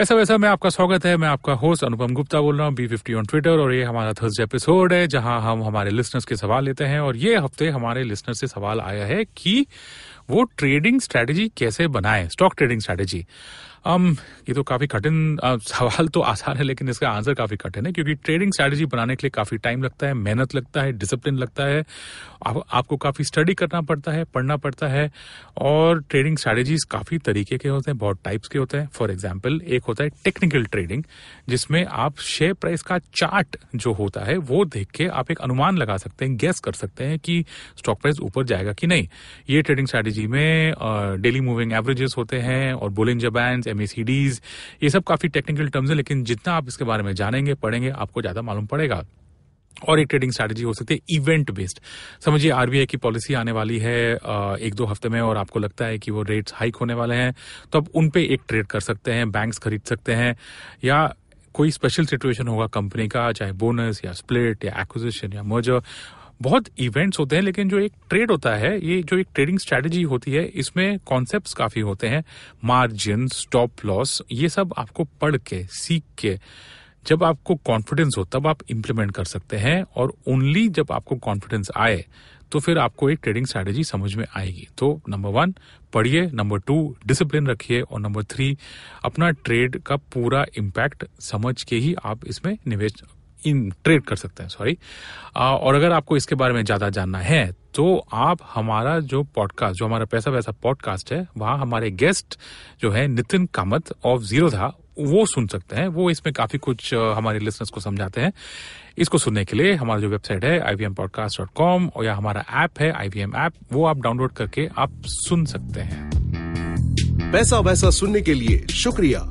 पैसा वैसा मैं आपका स्वागत है। मैं आपका होस्ट अनुपम गुप्ता बोल रहा हूँ बी फिफ्टी ऑन ट्विटर और ये हमारा थर्सडे एपिसोड है, जहाँ हम हमारे लिसनर्स के सवाल लेते हैं और ये हफ़्ते हमारे लिसनर से सवाल आया है कि वो ट्रेडिंग स्ट्रेटेजी कैसे बनाए स्टॉक ट्रेडिंग स्ट्रेटेजी um, ये तो काफ़ी कठिन uh, सवाल तो आसान है लेकिन इसका आंसर काफ़ी कठिन है क्योंकि ट्रेडिंग स्ट्रेटेजी बनाने के लिए काफ़ी टाइम लगता है मेहनत लगता है डिसिप्लिन लगता है आप, आपको काफ़ी स्टडी करना पड़ता है पढ़ना पड़ता है और ट्रेडिंग स्ट्रेटेजीज काफ़ी तरीके के होते हैं बहुत टाइप्स के होते हैं। फॉर एग्ज़ाम्पल एक होता है टेक्निकल ट्रेडिंग जिसमें आप शेयर प्राइस का चार्ट जो होता है वो देख के आप एक अनुमान लगा सकते हैं गैस कर सकते हैं कि स्टॉक प्राइस ऊपर जाएगा कि नहीं। ये ट्रेडिंग स्ट्रेटेजी में डेली मूविंग एवरेजेस होते हैं और बोलिंजर बैंड एमएसीडीज ये सब काफ़ी टेक्निकल टर्म्स है, लेकिन जितना आप इसके बारे में जानेंगे, पढ़ेंगे, आपको ज़्यादा मालूम पड़ेगा। और एक ट्रेडिंग स्ट्रैटेजी हो सकती है इवेंट बेस्ड समझिए आरबीआई की पॉलिसी आने वाली है एक दो हफ़्ते में, और आपको लगता है कि वो रेट्स हाइक होने वाले हैं तो आप उन पे एक ट्रेड कर सकते हैं बैंक्स खरीद सकते हैं, या कोई स्पेशल सिचुएशन होगा कंपनी का, चाहे बोनस या स्प्लिट या एक्विजिशन या मर्जर बहुत इवेंट्स होते हैं, लेकिन जो एक ट्रेड होता है, ये जो एक ट्रेडिंग स्ट्रेटेजी होती है, इसमें कॉन्सेप्ट्स काफ़ी होते हैं। मार्जिन स्टॉप लॉस ये सब आपको पढ़ के, सीख के, जब आपको कॉन्फिडेंस हो, तब आप इम्प्लीमेंट कर सकते हैं, और ओनली जब आपको कॉन्फिडेंस आए तो फिर आपको एक ट्रेडिंग स्ट्रैटेजी समझ में आएगी। तो नंबर वन पढ़िए। नंबर टू डिसिप्लिन रखिए। और नंबर थ्री अपना ट्रेड का पूरा इम्पैक्ट समझ के ही आप इसमें निवेश इन ट्रेड कर सकते हैं सॉरी और अगर आपको इसके बारे में ज़्यादा जानना है तो आप हमारा जो पॉडकास्ट जो हमारा पैसा वैसा पॉडकास्ट है, वहाँ हमारे गेस्ट जो है, नितिन कामत ऑफ़ ज़ीरो था, वो सुन सकते हैं। वो इसमें काफ़ी कुछ हमारे लिसनर्स को समझाते हैं। इसको सुनने के लिए हमारा जो वेबसाइट है I V M podcast dot com और या हमारा ऐप है आई वी एम ऐप वो आप डाउनलोड करके आप सुन सकते हैं। पैसा वैसा सुनने के लिए शुक्रिया।